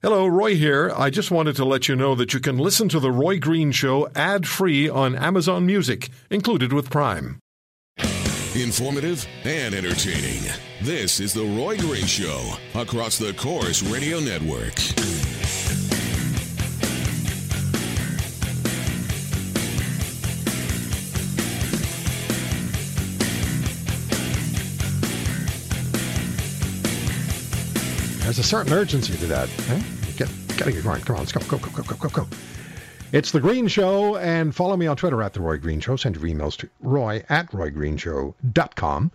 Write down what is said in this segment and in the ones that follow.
Hello, Roy here. I just wanted to let you know that you can listen to The Roy Green Show ad free on Amazon Music, included with Prime. Informative and entertaining. This is The Roy Green Show across the Corus Radio Network. There's a certain urgency to that. Huh? Get, gotta. Come on, let's go, go, go, go, go, go, go. It's The Green Show, and follow me on Twitter at The Roy Green Show. Send your emails to roy at roygreenshow.com.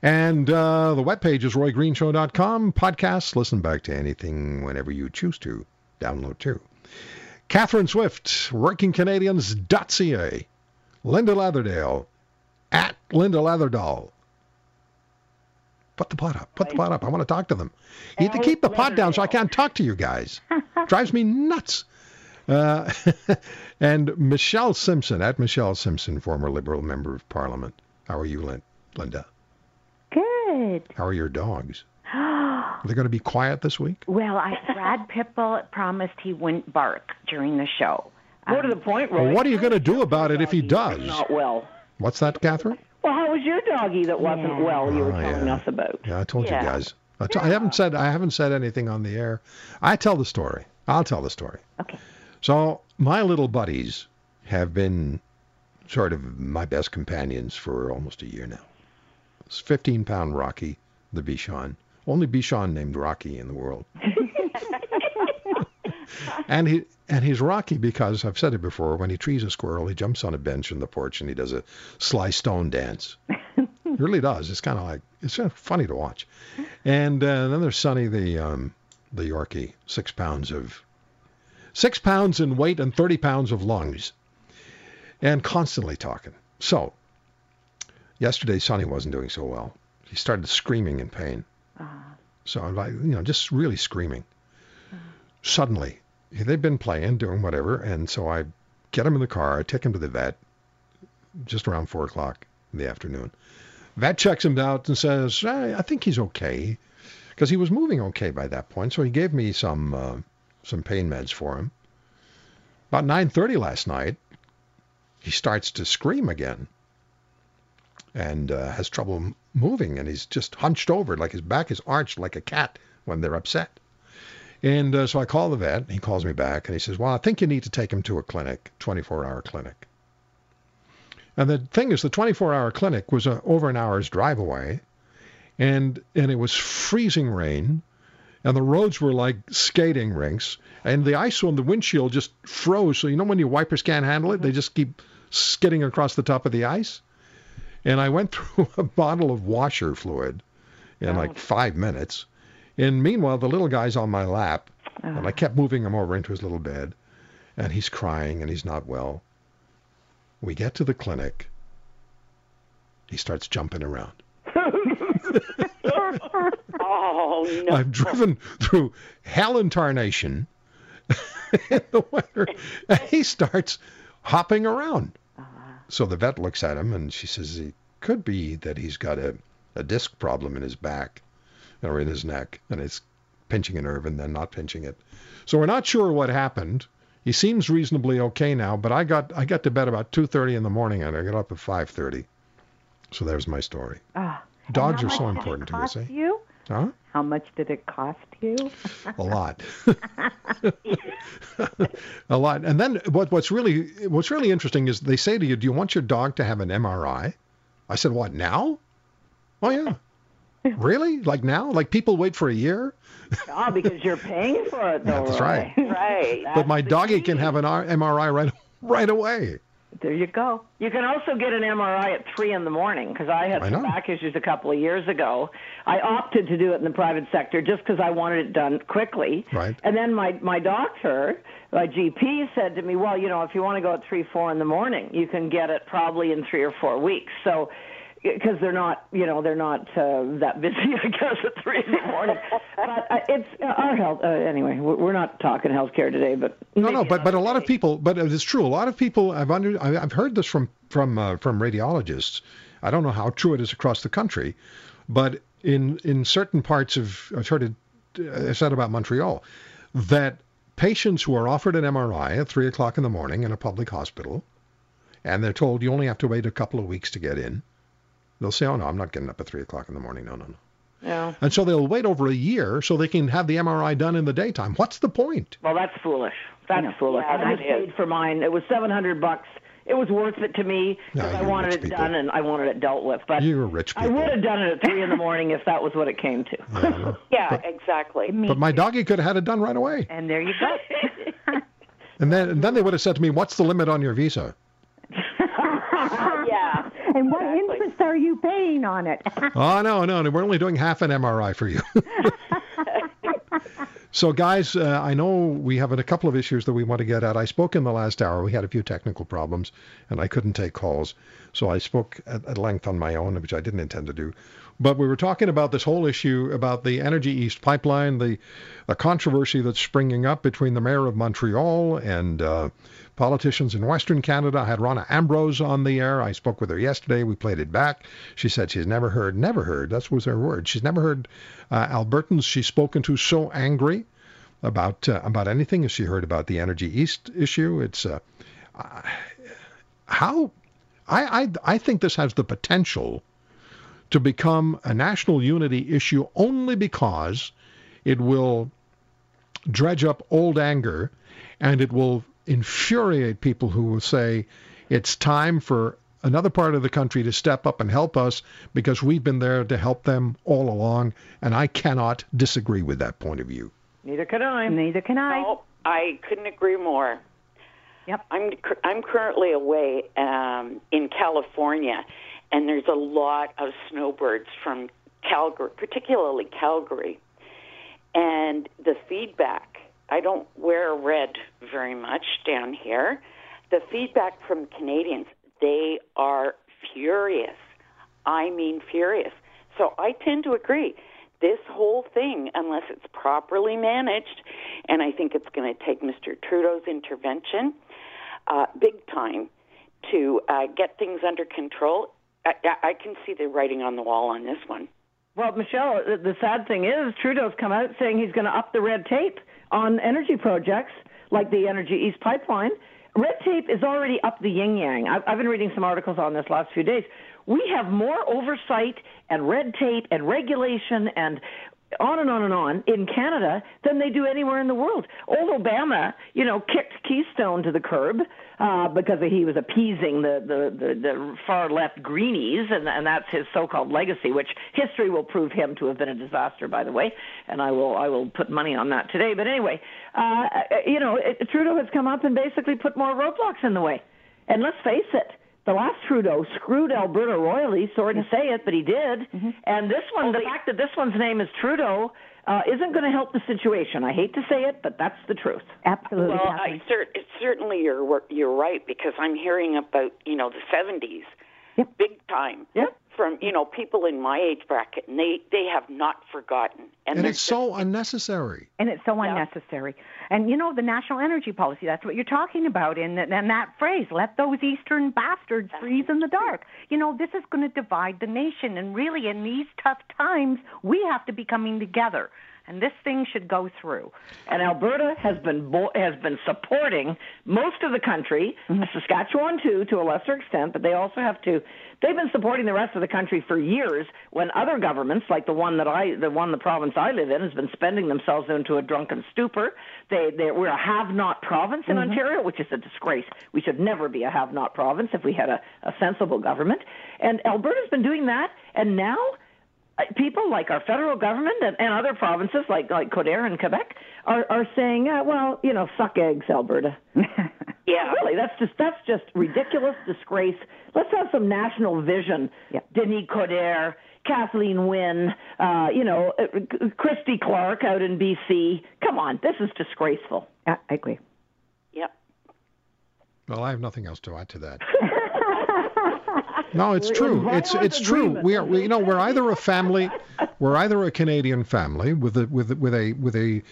And uh, the webpage is roygreenshow.com. Podcasts, listen back to anything whenever you choose to. Download too. Catherine Swift, workingcanadians.ca. Linda Leatherdale, at Linda Leatherdale. Put the pot up. Put the pot up. I want to talk to them. You have to keep the pot down so I can't talk to you guys. Drives me nuts. Uh, and Michelle Simpson, at Michelle Simpson, former Liberal member of Parliament. How are you, Lin- Linda? Good. How are your dogs? Are they going to be quiet this week? Well, I, Brad Pipple promised he wouldn't bark during the show. More to the point, Roy. Well, what are you going to do about it if he does? Not well. What's that, Catherine? Well, how was your doggy that wasn't Yeah. well? You were Oh, telling yeah. us about. Yeah, I told Yeah. you guys. I, t- I haven't said I haven't said anything on the air. I tell the story. I'll tell the story. Okay. So my little buddies have been sort of my best companions for almost a year now. It's 15 pound Rocky, the Bichon. Only Bichon named Rocky in the world. and he and he's Rocky because I've said it before. When he trees a squirrel, he jumps on a bench in the porch and he does a sly stone dance. He really does. It's kind of like it's kind of funny to watch. And uh, then there's Sonny, the um, the Yorkie, six pounds of six pounds in weight and 30 pounds of lungs, and constantly talking. So yesterday, Sonny wasn't doing so well. He started screaming in pain. So I'm like, you know, just really screaming. Suddenly, they've been playing, doing whatever, and so I get him in the car. I take him to the vet just around four o'clock in the afternoon. Vet checks him out and says, I, I think he's okay, because he was moving okay by that point. So he gave me some uh, some pain meds for him. About 9:30 last night, he starts to scream again, and uh, has trouble moving, and he's just hunched over, like his back is arched like a cat when they're upset. And uh, so I call the vet. He calls me back, and he says, "Well, I think you need to take him to a clinic, 24-hour clinic." And the thing is, the 24-hour clinic was uh, over an hour's drive away, and and it was freezing rain, and the roads were like skating rinks, and the ice on the windshield just froze. So you know when your wipers can't handle it, they just keep skidding across the top of the ice. And I went through a bottle of washer fluid in like five minutes. And meanwhile, the little guy's on my lap, and I ah. kept moving him over into his little bed, and he's crying and he's not well. We get to the clinic. He starts jumping around. Oh no! I've driven through hell and tarnation in the winter, and he starts hopping around. Uh-huh. So the vet looks at him and she says, "It could be that he's got a, a disc problem in his back or in his neck, and it's pinching a nerve and then not pinching it. So we're not sure what happened. He seems reasonably okay now, but I got I got to bed about 2:30 in the morning and I got up at 5:30. So there's my story. Ah. Dogs are so much did it important to us, eh? You? Huh? How much did it cost you? a lot a lot and then what what's really what's really interesting is they say to you do you want your dog to have an mri i said what now oh yeah really like now like people wait for a year Ah, because you're paying for it, though. That's Roy. right. Right. but my doggy key. can have an mri right right away There you go. You can also get an MRI at three in the morning because I had I some back issues a couple of years ago. I opted to do it in the private sector just because I wanted it done quickly. Right. And then my my doctor, my GP, said to me, "Well, you know, if you want to go at three, four in the morning, you can get it probably in three or four weeks." So. Because they're not, you know, they're not uh, that busy, I guess, at three in the morning. but uh, it's uh, our health. Uh, anyway, we're we're not talking healthcare today, but no no but but a lot of people but it's true a lot of people i've under i've heard this from from uh, from radiologists i don't know how true it is across the country but in in certain parts of i've heard it uh, said about montreal that patients who are offered an MRI at 3 o'clock in the morning in a public hospital, and they're told you only have to wait a couple of weeks to get in, they'll say, oh, no, I'm not getting up at 3 o'clock in the morning. No, no, no. Yeah. And so they'll wait over a year so they can have the MRI done in the daytime. What's the point? Well, that's foolish. That's foolish. Yeah, I that just paid for mine. It was seven hundred bucks. It was worth it to me because Yeah, I wanted it people. done and I wanted it dealt with. But You're rich I would have done it at three in the morning if that was what it came to. Yeah. Yeah, exactly. But my doggy could have had it done right away. And there you go. And then, and then they would have said to me, what's the limit on your visa? yeah. And what Exactly. interest are you paying on it? Oh, no, no, no, we're only doing half an MRI for you. so, guys, uh, I know we have a couple of issues that we want to get at. I spoke in the last hour. We had a few technical problems, and I couldn't take calls. So I spoke at, at length on my own, which I didn't intend to do. But we were talking about this whole issue about the Energy East pipeline, the, the controversy that's springing up between the mayor of Montreal and uh, politicians in Western Canada. I had Rona Ambrose on the air. I spoke with her yesterday. We played it back. She said she's never heard, never heard, that was her word. She's never heard uh, Albertans she's spoken to so angry about uh, about anything as she heard about the Energy East issue. It's uh, how I, I I think this has the potential to become a national unity issue only because it will dredge up old anger and it will infuriate people who will say it's time for another part of the country to step up and help us because we've been there to help them all along and I cannot disagree with that point of view. Neither can I. Neither can I. No, I couldn't agree more. Yep. I'm I'm currently away um, in California, and there's a lot of snowbirds from Calgary, particularly Calgary, and the feedback. I don't wear red very much down here. The feedback from Canadians, they are furious. I mean furious. So I tend to agree. This whole thing, unless it's properly managed, and I think it's going to take Mr. Trudeau's intervention, uh, big time, to uh, get things under control. I, I can see the writing on the wall on this one. Well, Michelle, the, the sad thing is Trudeau's come out saying he's going to up the red tape on energy projects like the Energy East pipeline. Red tape is already up the yin yang. I've, I've been reading some articles on this last few days. We have more oversight and red tape and regulation and on and on and on in Canada than they do anywhere in the world. Old Obama, you know, kicked Keystone to the curb uh, because he was appeasing the, the, the, the far left greenies, and, and that's his so-called legacy, which history will prove him to have been a disaster, by the way. And I will I will put money on that today. But anyway, uh, you know, it, Trudeau has come up and basically put more roadblocks in the way. And let's face it, the last Trudeau screwed Alberta royally. Sorry to say it, but he did. And this one, the fact that this one's name is Trudeau, uh, isn't going to help the situation. I hate to say it, but that's the truth. Absolutely. Well, Kathleen. I cer- certainly you're you're right because I'm hearing about you know the 70s, Yep. big time. Yep. From you know people in my age bracket, and they they have not forgotten. And they're it's so unnecessary. and it's so Yeah. unnecessary. And you know, the national energy policy, that's what you're talking about in, that- in that phrase, let those eastern bastards freeze in the dark. You know, this is going to divide the nation. And really, in these tough times, we have to be coming together. And this thing should go through. And Alberta has been bo- has been supporting most of the country, Saskatchewan too, to a lesser extent, but they also have to. They've been supporting the rest of the country for years. When other governments, like the one that I, the one the province I live in, has been spending themselves into a drunken stupor. They, they we're a have-not province in Ontario, which is a disgrace. We should never be a have-not province if we had a, a sensible government. And Alberta's been doing that, and now uh, people like our federal government and, and other provinces like like Coderre and Quebec are are saying, uh, well, you know, suck eggs, Alberta. Yeah. really, that's just that's just ridiculous disgrace. Let's have some national vision. Yep. Denis Coderre, Kathleen Wynne, uh, you know, uh, Christy Clark out in BC. Come on, this is disgraceful. I I agree. Yep. Well, I have nothing else to add to that. No, it's We're true. It's it's true. We are, we, you know, we're either a family, we're either a Canadian family with a with with a with a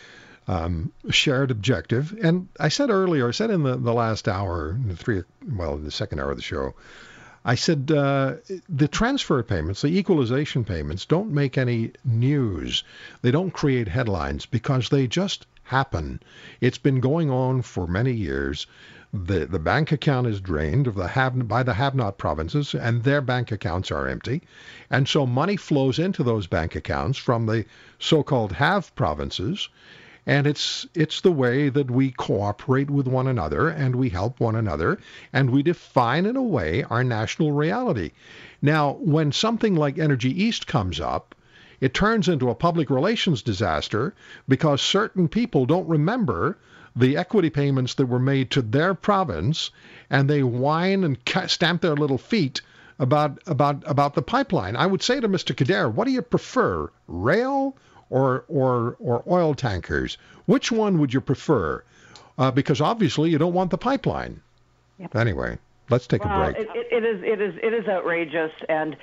um, shared objective. And I said earlier, I said in the, the last hour, in the three, well, in the second hour of the show, I said uh, the transfer payments, the equalization payments, don't make any news. They don't create headlines because they just happen. It's been going on for many years. The, the bank account is drained of the have, by the have-not provinces, and their bank accounts are empty. And so money flows into those bank accounts from the so-called have provinces, and it's it's the way that we cooperate with one another and we help one another and we define in a way our national reality. Now, when something like Energy East comes up, it turns into a public relations disaster because certain people don't remember the equity payments that were made to their province and they whine and stamp their little feet about about about the pipeline. I would say to Mr. Coderre, what do you prefer, rail or or or oil tankers? Which one would you prefer? Uh, because obviously you don't want the pipeline. Yep. Anyway, let's take well, a break. It, it, it is it is it is outrageous, and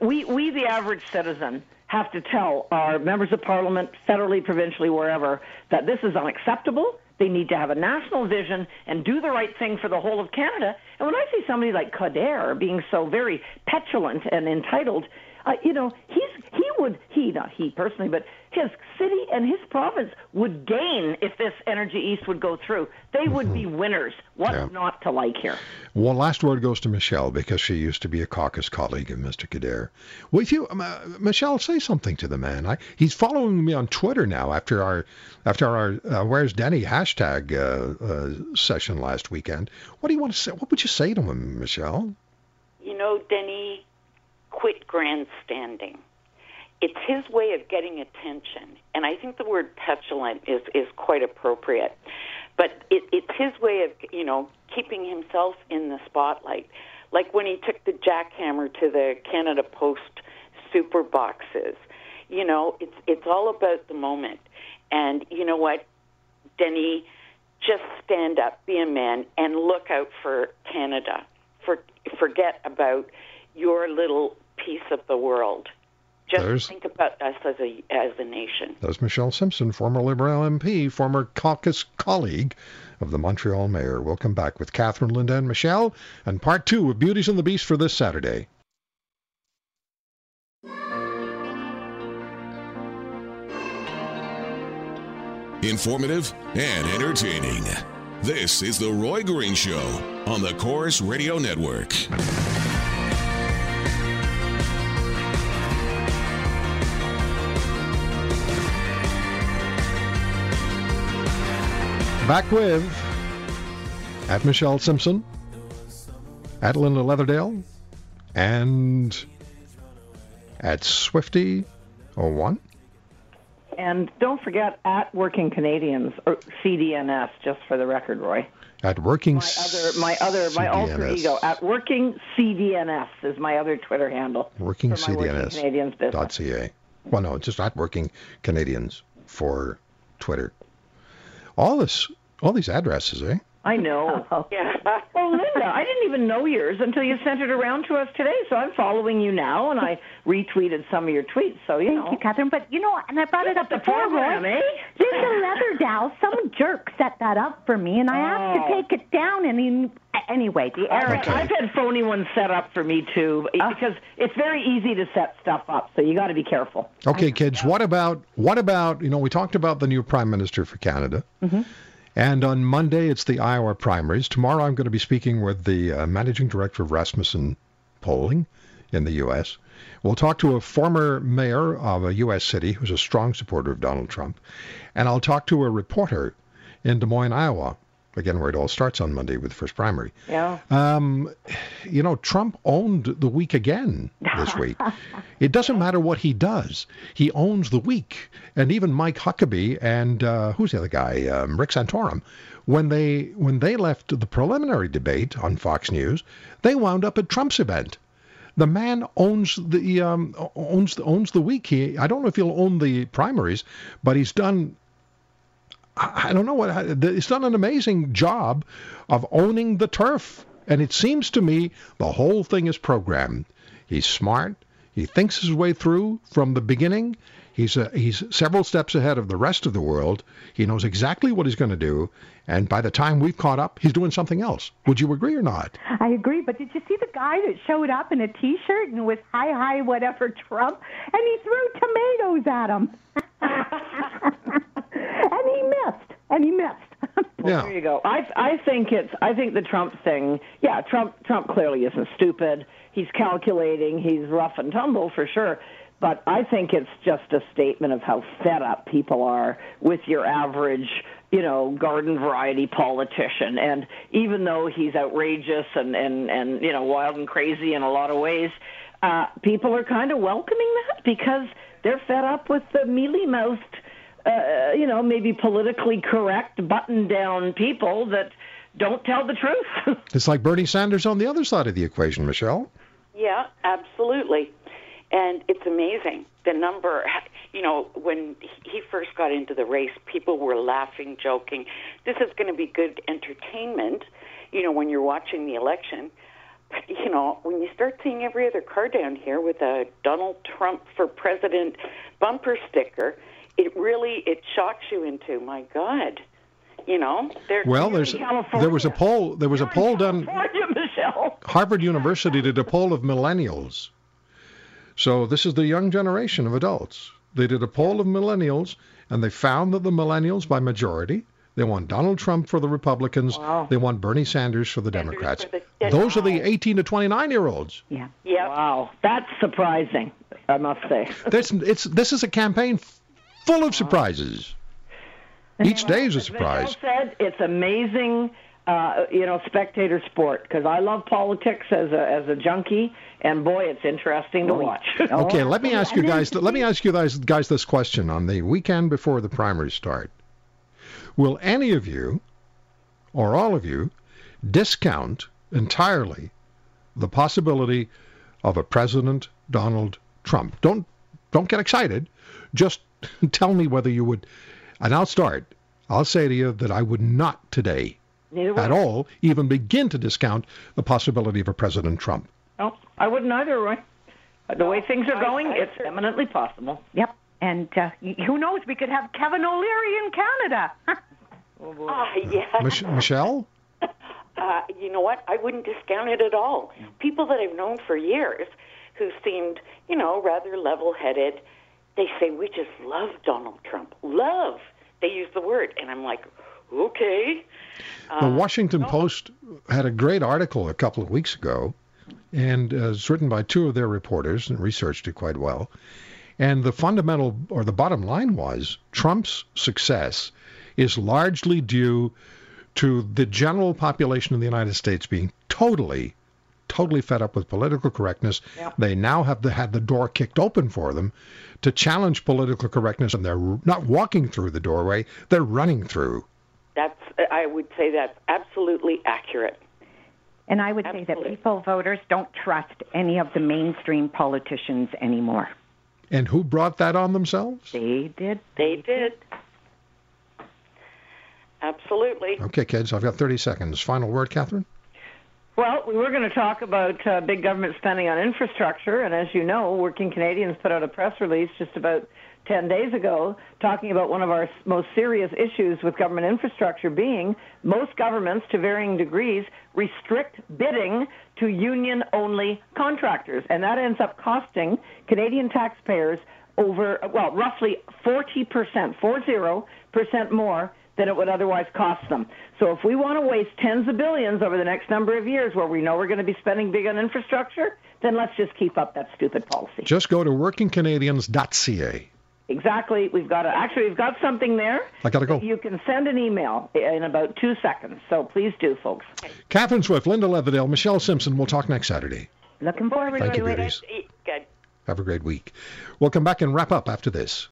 we we the average citizen have to tell our members of parliament, federally, provincially, wherever, that this is unacceptable. They need to have a national vision and do the right thing for the whole of Canada. And when I see somebody like Coderre being so very petulant and entitled, uh, you know, he's he would he not he personally, but his city and his province would gain if this Energy East would go through. They would mm-hmm. be winners. What's yeah. not to like here? One last word goes to Michelle because she used to be a caucus colleague of Mr. Coderre. Well, if you, um, uh, Michelle, say something to the man. I, he's following me on Twitter now after our after our uh, "Where's Denny" hashtag uh, uh, session last weekend. What do you want to say? What would you say to him, Michelle? You know, Denny, quit grandstanding it's his way of getting attention. And I think the word petulant is, is quite appropriate. But it, it's his way of, you know, keeping himself in the spotlight. Like when he took the jackhammer to the Canada Post super boxes. You know, it's it's all about the moment. And you know what, Denny, just stand up, be a man, and look out for Canada. For forget about your little piece of the world. Just there's, think about us as a as a nation. There's Michelle Simpson, former Liberal MP, former caucus colleague of the Montreal mayor. We'll come back with Catherine, Linda, and Michelle, and part two of Beauties and the Beast for this Saturday. Informative and entertaining. This is the Roy Green Show on the Corus Radio Network. Back with at Michelle Simpson, at Linda Leatherdale, and at Swifty01. And don't forget at Working Canadians or CDNS, just for the record, Roy. At Working my other my other my alter ego at Working CDNS is my other Twitter handle. Working CDNS. Canadians business. .ca. Well, no, it's just at Working Canadians for Twitter. All this all these addresses, eh? I know. Oh. Yeah. well, Linda, I didn't even know yours until you sent it around to us today. So I'm following you now, and I retweeted some of your tweets. So you Thank know. you, Catherine. But you know, and I brought it up the before, program, Roy. Eh? Linda Leatherdale, some jerk set that up for me, and I have to oh. take it down. And he, anyway, the error. Okay. I've had phony ones set up for me too, uh, because it's very easy to set stuff up. So you got to be careful. Okay, kids. What about what about you know? We talked about the new prime minister for Canada. Mm-hmm. And on Monday, it's the Iowa primaries. Tomorrow, I'm going to be speaking with the uh, managing director of Rasmussen Polling in the U.S. We'll talk to a former mayor of a U.S. city who's a strong supporter of Donald Trump. And I'll talk to a reporter in Des Moines, Iowa, again, where it all starts on Monday with the first primary. Yeah. Um, you know, Trump owned the week again this week. it doesn't matter what he does; he owns the week. And even Mike Huckabee and uh, who's the other guy, um, Rick Santorum, when they when they left the preliminary debate on Fox News, they wound up at Trump's event. The man owns the um, owns owns the week. He I don't know if he'll own the primaries, but he's done I don't know what it's done an amazing job of owning the turf. And it seems to me the whole thing is programmed. He's smart. He thinks his way through from the beginning. He's a, he's several steps ahead of the rest of the world. He knows exactly what he's going to do, and by the time we've caught up, he's doing something else. Would you agree or not? I agree, but did you see the guy that showed up in a T-shirt and with "Hi Hi Whatever Trump" and he threw tomatoes at him? and he missed. and he missed. Well, Yeah. there you go. I I think it's I think the Trump thing. Yeah, Trump Trump clearly isn't stupid. He's calculating. He's rough and tumble for sure. But I think it's just a statement of how fed up people are with your average, you know, garden variety politician. And even though he's outrageous and and and you know wild and crazy in a lot of ways, uh, people are kind of welcoming that because they're fed up with the mealy mouthed uh, you know, maybe politically correct, button down people that don't tell the truth. It's like Bernie Sanders on the other side of the equation, Michelle. Yeah, absolutely. And it's amazing the number. You know, when he first got into the race, people were laughing, joking. This is going to be good entertainment. You know, when you're watching the election. But, you know, when you start seeing every other car down here with a Donald Trump for president bumper sticker, it really it shocks you into my God. You know, they're Well, there's California. there was a poll there was a poll done California, Michelle. Harvard University did a poll of millennials. So this is the young generation of adults. They did a poll of millennials and they found that the millennials by majority they want Donald Trump for the Republicans. Wow. They want Bernie Sanders for the Sanders Democrats. for the- Those are the 18 to 29 year olds. yeah. Yep. Wow, that's surprising. I must say. This it's this is a campaign full of surprises. Each day is a surprise. Michelle said it's amazing. Uh, you know, spectator sport because I love politics as a as a junkie, and boy, it's interesting to watch. Okay, let me ask you guys. Let me ask you guys, guys this question on the weekend before the primaries start. Will any of you, or all of you, discount entirely the possibility of a President Donald Trump? Don't don't get excited. Just tell me whether you would. And I'll start. I'll say to you that I would not today, Neither at all, even begin to discount the possibility of a President Trump. No, I wouldn't either, Roy. The way things are going, I it's eminently possible. Yep. And uh, who knows? We could have Kevin O'Leary in Canada. Ah, yeah. Mich- Michelle? Uh, you know what? I wouldn't discount it at all. People that I've known for years who seemed, you know, rather level headed, they say, We just love Donald Trump. Love. They use the word. And I'm like, Okay. The Washington Post had a great article a couple of weeks ago, and uh, it's written by two of their reporters and researched it quite well. And the fundamental or the bottom line was Trump's success is largely due to the general population of the United States being totally, totally fed up with political correctness. They now have the, had the door kicked open for them to challenge political correctness, and they're not walking through the doorway; they're running through. That's, I would say that's absolutely accurate. And I would say that people, voters, don't trust any of the mainstream politicians anymore. And who brought that on themselves? They did. They did. Absolutely. Okay, kids, I've got 30 seconds. Final word, Catherine? Well, we were going to talk about uh, big government spending on infrastructure, and as you know, Working Canadians put out a press release just about 10 days ago talking about one of our most serious issues with government infrastructure being most governments, to varying degrees, restrict bidding to union only contractors. And that ends up costing Canadian taxpayers over, well, roughly 40%, 40% more than it would otherwise cost them. So if we want to waste tens of billions over the next number of years where we know we're going to be spending big on infrastructure, then let's just keep up that stupid policy. Just go to workingcanadians.ca. Exactly. We've got to, actually, we've got something there. I gotta go. You can send an email in about two seconds. So please do, folks. Catherine Swift, Linda Leatherdale, Michelle Simpson. We'll talk next Saturday. Looking forward Thank to you, it. Have a great week. We'll come back and wrap up after this.